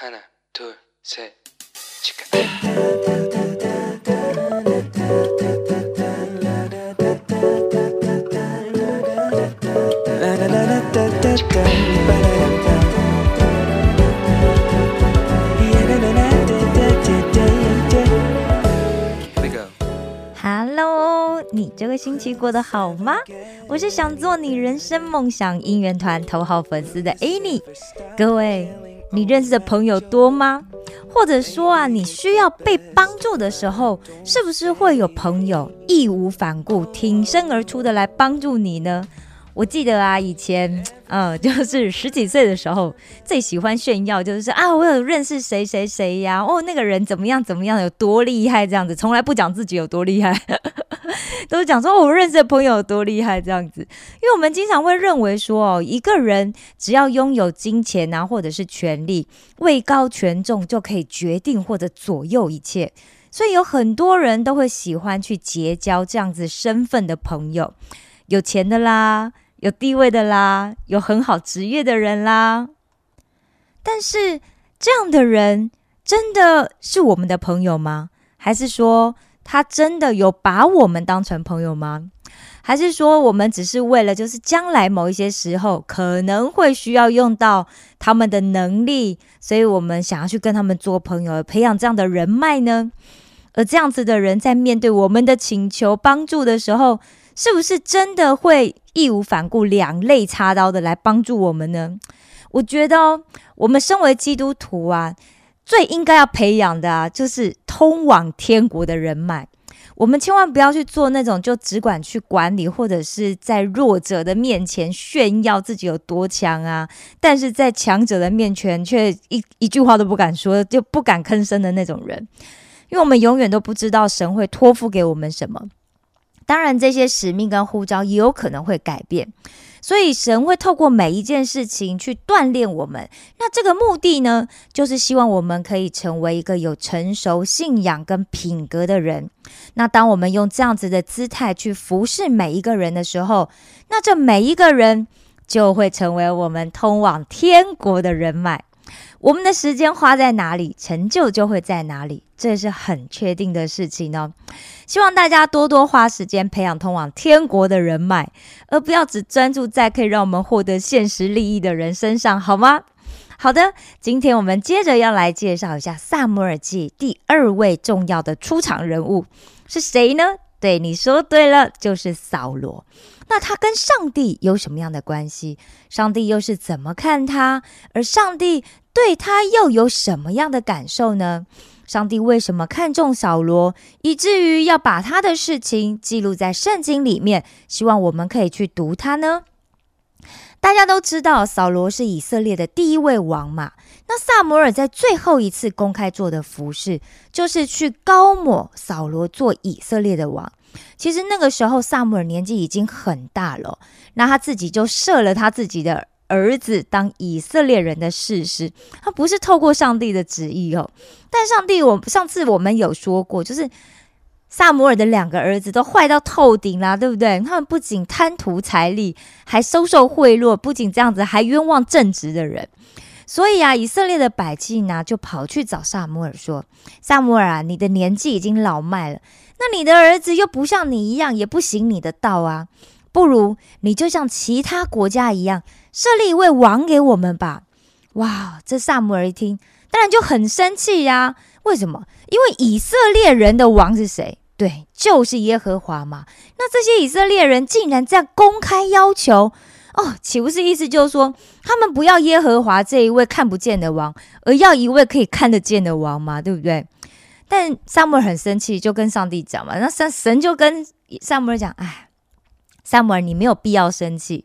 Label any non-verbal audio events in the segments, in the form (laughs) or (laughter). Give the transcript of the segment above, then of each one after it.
하나, 둘, 셋, 치카. Here we go. Hello，你这个星期过得好吗？我是想做你人生梦想应援团头号粉丝的 Annie。各位， 你认识的朋友多吗？或者说啊，你需要被帮助的时候，是不是会有朋友义无反顾、挺身而出的来帮助你呢？我记得啊，以前，呃，(laughs) 就是十几岁的时候，最喜欢炫耀，就是啊，我有认识谁谁谁呀，哦，那个人怎么样怎么样，有多厉害，这样子，从来不讲自己有多厉害，都讲说、哦我认识的朋友有多厉害这样子。因为我们经常会认为说，哦，一个人只要拥有金钱啊，或者是权力，位高权重，就可以决定或者左右一切。所以有很多人都会喜欢去结交这样子身份的朋友，有钱的啦，有地位的啦，有很好职业的人啦。但是这样的人真的是我们的朋友吗？还是说他真的有把我们当成朋友吗？还是说我们只是为了就是将来某一些时候可能会需要用到他们的能力，所以我们想要去跟他们做朋友，培养这样的人脉呢？而这样子的人在面对我们的请求帮助的时候，是不是真的会义无反顾、两肋插刀的来帮助我们呢？我觉得哦，我们身为基督徒啊，最应该要培养的啊，就是通往天国的人脉。我们千万不要去做那种就只管去管理，或者是在弱者的面前炫耀自己有多强啊，但是在强者的面前却一一句话都不敢说，就不敢吭声的那种人。因为我们永远都不知道神会托付给我们什么。当然，这些使命跟呼召也有可能会改变，所以神会透过每一件事情去锻炼我们。那这个目的呢，就是希望我们可以成为一个有成熟信仰跟品格的人。那当我们用这样子的姿态去服侍每一个人的时候，那这每一个人就会成为我们通往天国的人脉。我们的时间花在哪里，成就就会在哪里，这是很确定的事情哦。希望大家多多花时间培养通往天国的人脉，而不要只专注在可以让我们获得现实利益的人身上，好吗？好的，今天我们接着要来介绍一下《萨姆尔记》第二位重要的出场人物是谁呢？对，你说对了，就是扫罗。那他跟上帝有什么样的关系？上帝又是怎么看他？而上帝对他又有什么样的感受呢？上帝为什么看重扫罗，以至于要把他的事情记录在圣经里面？希望我们可以去读他呢？大家都知道，扫罗是以色列的第一位王嘛。那萨摩尔在最后一次公开做的服饰，就是去高抹扫罗做以色列的王。其实那个时候，萨摩尔年纪已经很大了，那他自己就设了他自己的儿子当以色列人的事实，他不是透过上帝的旨意哦。但上帝，我上次我们有说过，就是萨摩尔的两个儿子都坏到透顶啦，对不对？他们不仅贪图财力，还收受贿赂，不仅这样子，还冤枉正直的人。所以啊，以色列的百姓呢，就跑去找萨摩尔说：“萨摩尔啊，你的年纪已经老迈了。”那你的儿子又不像你一样，也不行你的道啊，不如你就像其他国家一样，设立一位王给我们吧。哇，这萨姆尔一听，当然就很生气呀。为什么？因为以色列人的王是谁？对，就是耶和华嘛。那这些以色列人竟然这样公开要求，哦，岂不是意思就是说，他们不要耶和华这一位看不见的王，而要一位可以看得见的王嘛？对不对？但萨姆尔很生气，就跟上帝讲嘛。那神神就跟萨姆尔讲：“哎，萨摩尔，你没有必要生气，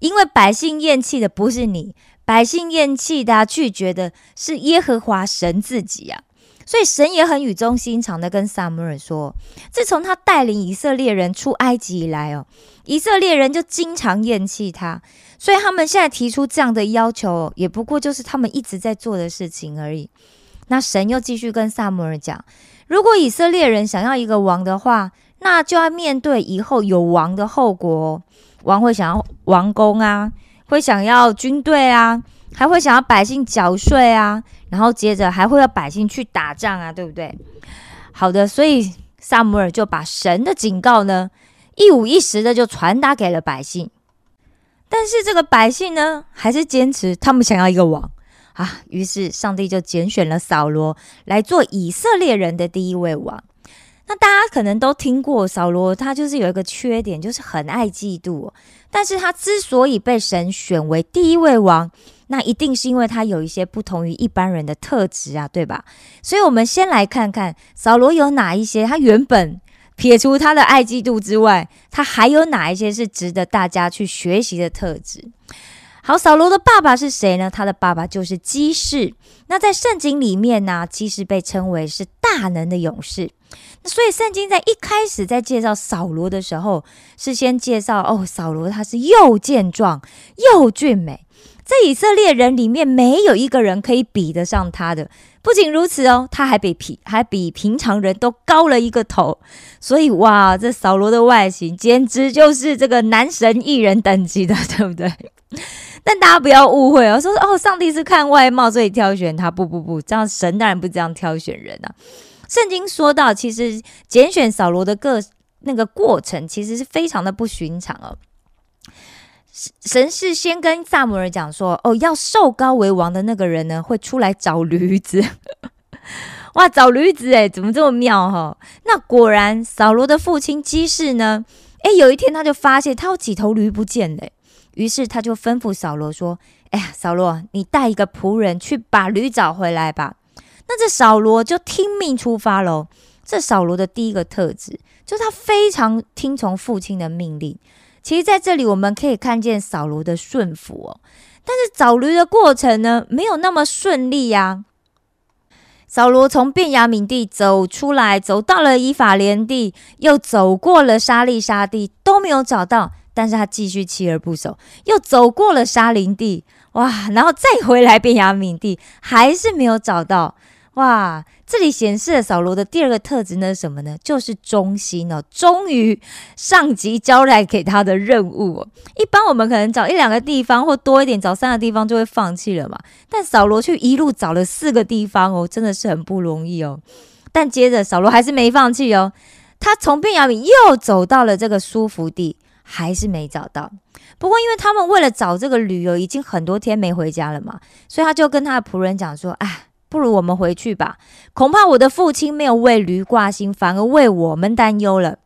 因为百姓厌弃的不是你，百姓厌弃的、拒绝的是耶和华神自己啊。所以神也很语重心长的跟萨摩尔说：自从他带领以色列人出埃及以来哦，以色列人就经常厌弃他，所以他们现在提出这样的要求，也不过就是他们一直在做的事情而已。”那神又继续跟萨摩尔讲：如果以色列人想要一个王的话，那就要面对以后有王的后果。王会想要王宫啊，会想要军队啊，还会想要百姓缴税啊，然后接着还会要百姓去打仗啊，对不对？好的，所以萨姆尔就把神的警告呢，一五一十的就传达给了百姓。但是这个百姓呢，还是坚持他们想要一个王啊。于是上帝就拣选了扫罗来做以色列人的第一位王。那大家可能都听过扫罗，他就是有一个缺点，就是很爱嫉妒。但是他之所以被神选为第一位王，那一定是因为他有一些不同于一般人的特质啊，对吧？所以，我们先来看看扫罗有哪一些，他原本。撇除他的爱嫉妒之外，他还有哪一些是值得大家去学习的特质？好，扫罗的爸爸是谁呢？他的爸爸就是基士。那在圣经里面呢，基士被称为是大能的勇士。那所以圣经在一开始在介绍扫罗的时候，是先介绍哦，扫罗他是又健壮又俊美。在以色列人里面，没有一个人可以比得上他的。不仅如此哦，他还比平还比平常人都高了一个头。所以哇，这扫罗的外形简直就是这个男神艺人等级的，对不对？但大家不要误会哦，说哦，上帝是看外貌所以挑选他。不不不，这样神当然不这样挑选人啊。圣经说到，其实拣选扫罗的个那个过程，其实是非常的不寻常哦。神是先跟萨姆尔讲说：“哦，要受高为王的那个人呢，会出来找驴子。(laughs) 哇，找驴子诶，怎么这么妙哈？那果然，扫罗的父亲基士呢？诶，有一天他就发现他有几头驴不见了，于是他就吩咐扫罗说：‘哎呀，扫罗，你带一个仆人去把驴找回来吧。’那这扫罗就听命出发喽。这扫罗的第一个特质，就是他非常听从父亲的命令。”其实，在这里我们可以看见扫罗的顺服哦，但是找驴的过程呢，没有那么顺利呀。扫罗从便雅悯地走出来，走到了以法莲地，又走过了沙利沙地，都没有找到。但是他继续锲而不舍，又走过了沙林地，哇，然后再回来便雅敏地，还是没有找到。哇，这里显示了扫罗的第二个特质呢是什么呢？就是忠心哦，忠于上级交代给他的任务。一般我们可能找一两个地方，或多一点找三个地方就会放弃了嘛。但扫罗却一路找了四个地方哦，真的是很不容易哦。但接着扫罗还是没放弃哦，他从便雅悯又走到了这个舒服地，还是没找到。不过因为他们为了找这个旅游，已经很多天没回家了嘛，所以他就跟他的仆人讲说：“哎。”不如我们回去吧，恐怕我的父亲没有为驴挂心，反而为我们担忧了。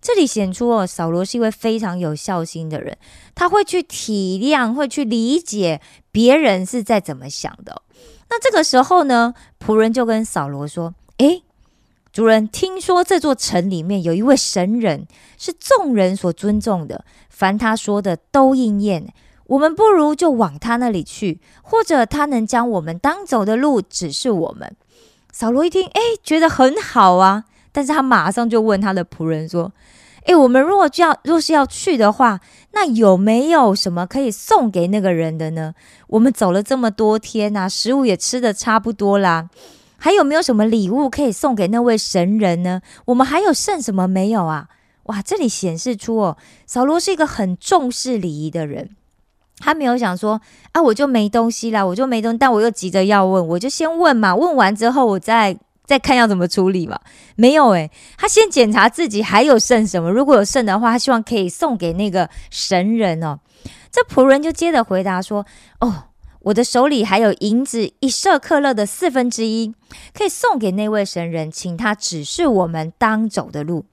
这里显出哦，扫罗是一位非常有孝心的人，他会去体谅，会去理解别人是在怎么想的。那这个时候呢，仆人就跟扫罗说：“诶，主人，听说这座城里面有一位神人，是众人所尊重的，凡他说的都应验。”我们不如就往他那里去，或者他能将我们当走的路指示我们。扫罗一听，哎，觉得很好啊，但是他马上就问他的仆人说：“哎，我们如果要若是要去的话，那有没有什么可以送给那个人的呢？我们走了这么多天呐，食物也吃的差不多啦，还有没有什么礼物可以送给那位神人呢？我们还有剩什么没有啊？哇，这里显示出哦，扫罗是一个很重视礼仪的人。”他没有想说啊，我就没东西啦，我就没东，但我又急着要问，我就先问嘛，问完之后我再再看要怎么处理嘛。没有诶，他先检查自己还有剩什么，如果有剩的话，他希望可以送给那个神人哦。这仆人就接着回答说：“哦，我的手里还有银子一舍克勒的四分之一，可以送给那位神人，请他指示我们当走的路。”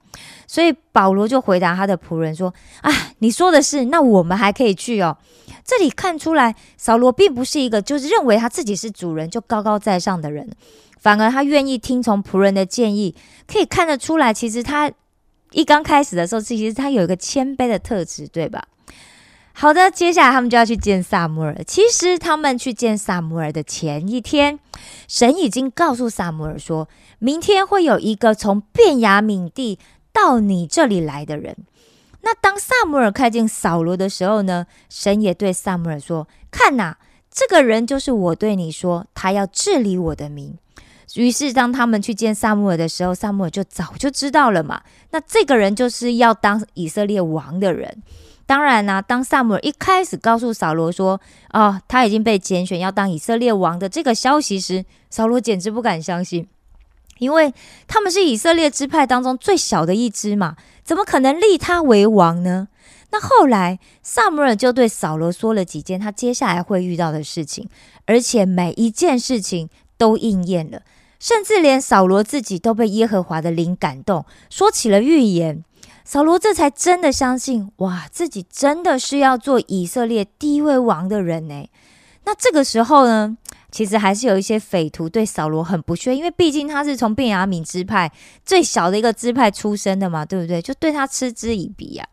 所以保罗就回答他的仆人说：“啊，你说的是，那我们还可以去哦。”这里看出来，扫罗并不是一个就是认为他自己是主人就高高在上的人，反而他愿意听从仆人的建议。可以看得出来，其实他一刚开始的时候，其实他有一个谦卑的特质，对吧？好的，接下来他们就要去见萨摩尔。其实他们去见萨摩尔的前一天，神已经告诉萨摩尔说，明天会有一个从便雅悯地到你这里来的人。那当萨姆尔看见扫罗的时候呢，神也对萨姆尔说：“看呐，这个人就是我对你说，他要治理我的民。”于是当他们去见萨姆尔的时候，萨姆尔就早就知道了嘛。那这个人就是要当以色列王的人。当然啦、当萨姆尔一开始告诉扫罗说，哦，他已经被拣选要当以色列王的这个消息时，扫罗简直不敢相信，因为他们是以色列支派当中最小的一支嘛，怎么可能立他为王呢？那后来，萨姆尔就对扫罗说了几件他接下来会遇到的事情，而且每一件事情都应验了，甚至连扫罗自己都被耶和华的灵感动，说起了预言。扫罗这才真的相信，哇，自己真的是要做以色列第一位王的人呢。那这个时候呢，其实还是有一些匪徒对扫罗很不屑，因为毕竟他是从便雅敏支派最小的一个支派出身的嘛，对不对？就对他嗤之以鼻呀、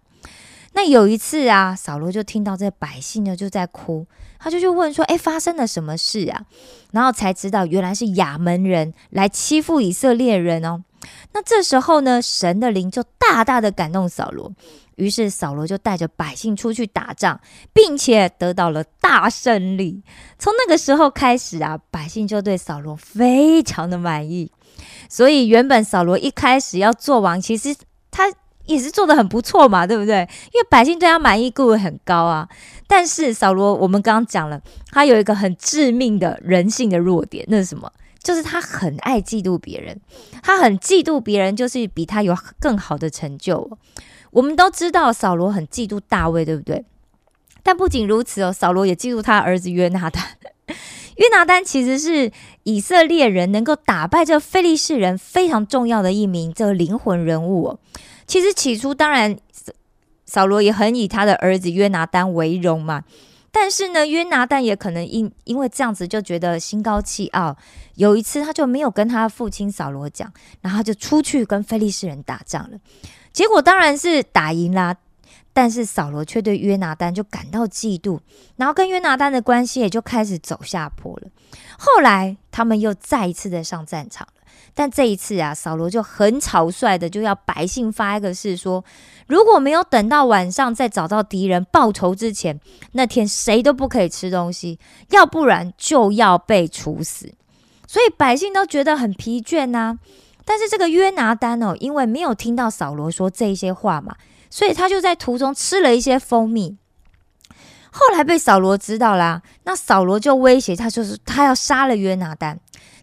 那有一次啊，扫罗就听到这百姓呢就在哭，他就去问说：“哎，发生了什么事啊？”然后才知道原来是亚门人来欺负以色列人哦。那这时候呢，神的灵就大大的感动扫罗，于是扫罗就带着百姓出去打仗，并且得到了大胜利。从那个时候开始啊，百姓就对扫罗非常的满意。所以原本扫罗一开始要做王，其实他也是做的很不错嘛，对不对？因为百姓对他满意度很高啊。但是扫罗，我们刚刚讲了，他有一个很致命的人性的弱点，那是什么？就是他很爱嫉妒别人，他很嫉妒别人，就是比他有更好的成就。我们都知道扫罗很嫉妒大卫，对不对？但不仅如此哦，扫罗也嫉妒他儿子约拿丹。(laughs) 约拿丹其实是以色列人能够打败这个非利士人非常重要的一名这个灵魂人物哦。其实起初当然扫罗也很以他的儿子约拿丹为荣嘛，但是呢，约拿丹也可能因因为这样子就觉得心高气傲。有一次他就没有跟他父亲扫罗讲，然后他就出去跟菲利士人打仗了，结果当然是打赢啦。但是扫罗却对约拿丹就感到嫉妒，然后跟约拿丹的关系也就开始走下坡了。后来他们又再一次的上战场，但这一次啊，扫罗就很草率的就要百姓发一个誓说，如果没有等到晚上再找到敌人报仇之前，那天谁都不可以吃东西，要不然就要被处死。所以百姓都觉得很疲倦呐、但是这个约拿丹哦，因为没有听到扫罗说这些话嘛。所以他就在途中吃了一些蜂蜜，后来被扫罗知道啦。那扫罗就威胁他，就是他要杀了约拿丹。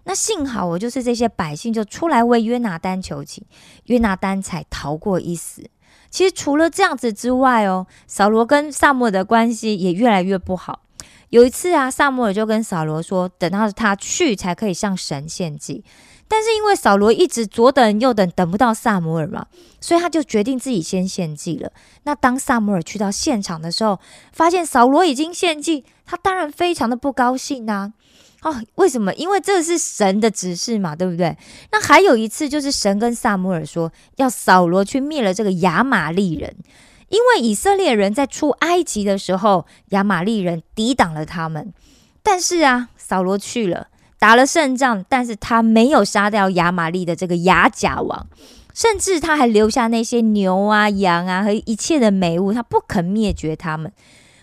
那幸好我就是这些百姓就出来为约拿丹求情，约拿丹才逃过一死。其实除了这样子之外哦，扫罗跟萨母尔的关系也越来越不好。有一次啊，萨母尔就跟扫罗说，等到他去才可以向神献祭。但是因为扫罗一直左等右等，等不到萨摩尔嘛，所以他就决定自己先献祭了。那当萨摩尔去到现场的时候，发现扫罗已经献祭，他当然非常的不高兴呐、哦，为什么？因为这是神的指示嘛，对不对？那还有一次，就是神跟萨姆尔说，要扫罗去灭了这个亚玛利人，因为以色列人在出埃及的时候，亚玛利人抵挡了他们。但是啊，扫罗去了。打了胜仗，但是他没有杀掉亚玛利的这个亚甲王，甚至他还留下那些牛啊、羊啊和一切的美物，他不肯灭绝他们。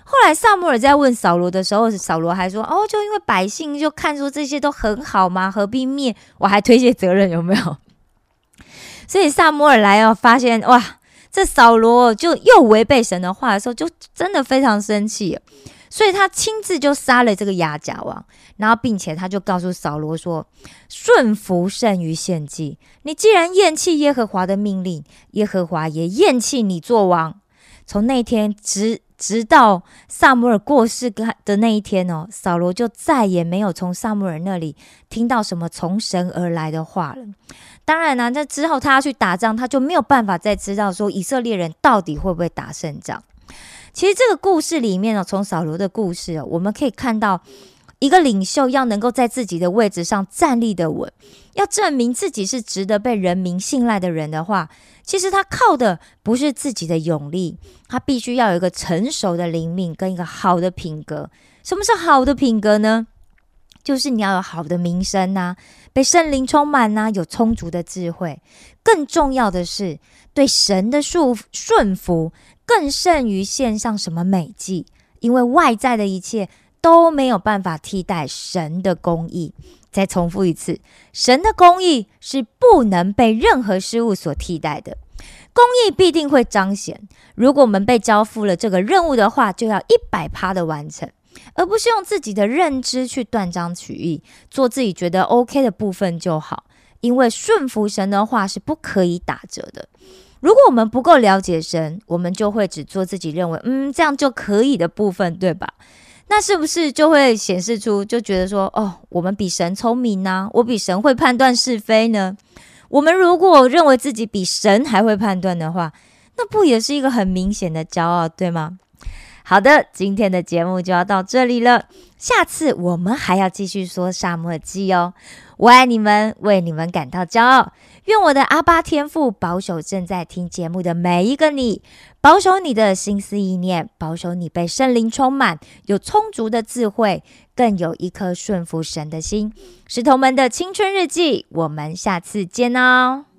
后来萨摩尔在问扫罗的时候，扫罗还说：“哦，就因为百姓就看出这些都很好嘛，何必灭？我还推卸责任，有没有？” (laughs) 所以萨摩尔来哦，发现哇，这扫罗就又违背神的话的时候，就真的非常生气。所以他亲自就杀了这个亚甲王，然后并且他就告诉扫罗说：“顺服胜于献祭。你既然厌弃耶和华的命令，耶和华也厌弃你做王。”从那天直直到萨姆尔过世的那一天哦，扫罗就再也没有从萨姆尔那里听到什么从神而来的话了。当然呢、那之后他要去打仗，他就没有办法再知道说以色列人到底会不会打胜仗。其实这个故事里面呢，从扫罗的故事哦，我们可以看到，一个领袖要能够在自己的位置上站立的稳，要证明自己是值得被人民信赖的人的话，其实他靠的不是自己的勇力，他必须要有一个成熟的灵命跟一个好的品格。什么是好的品格呢？就是你要有好的名声呐、被圣灵充满呐、有充足的智慧。更重要的是，对神的顺顺服。更胜于献上什么美祭，因为外在的一切都没有办法替代神的公义。再重复一次，神的公义是不能被任何事物所替代的。公义必定会彰显。如果我们被交付了这个任务的话，就要一百趴的完成，而不是用自己的认知去断章取义，做自己觉得 OK 的部分就好。因为顺服神的话是不可以打折的。如果我们不够了解神，我们就会只做自己认为嗯这样就可以的部分，对吧？那是不是就会显示出就觉得说哦，我们比神聪明呢？我比神会判断是非呢？我们如果认为自己比神还会判断的话，那不也是一个很明显的骄傲，对吗？好的，今天的节目就要到这里了。下次我们还要继续说沙漠记哦。我爱你们，为你们感到骄傲。用我的阿巴天赋保守正在听节目的每一个你，保守你的心思意念，保守你被圣灵充满，有充足的智慧，更有一颗顺服神的心。石头们的青春日记，我们下次见哦。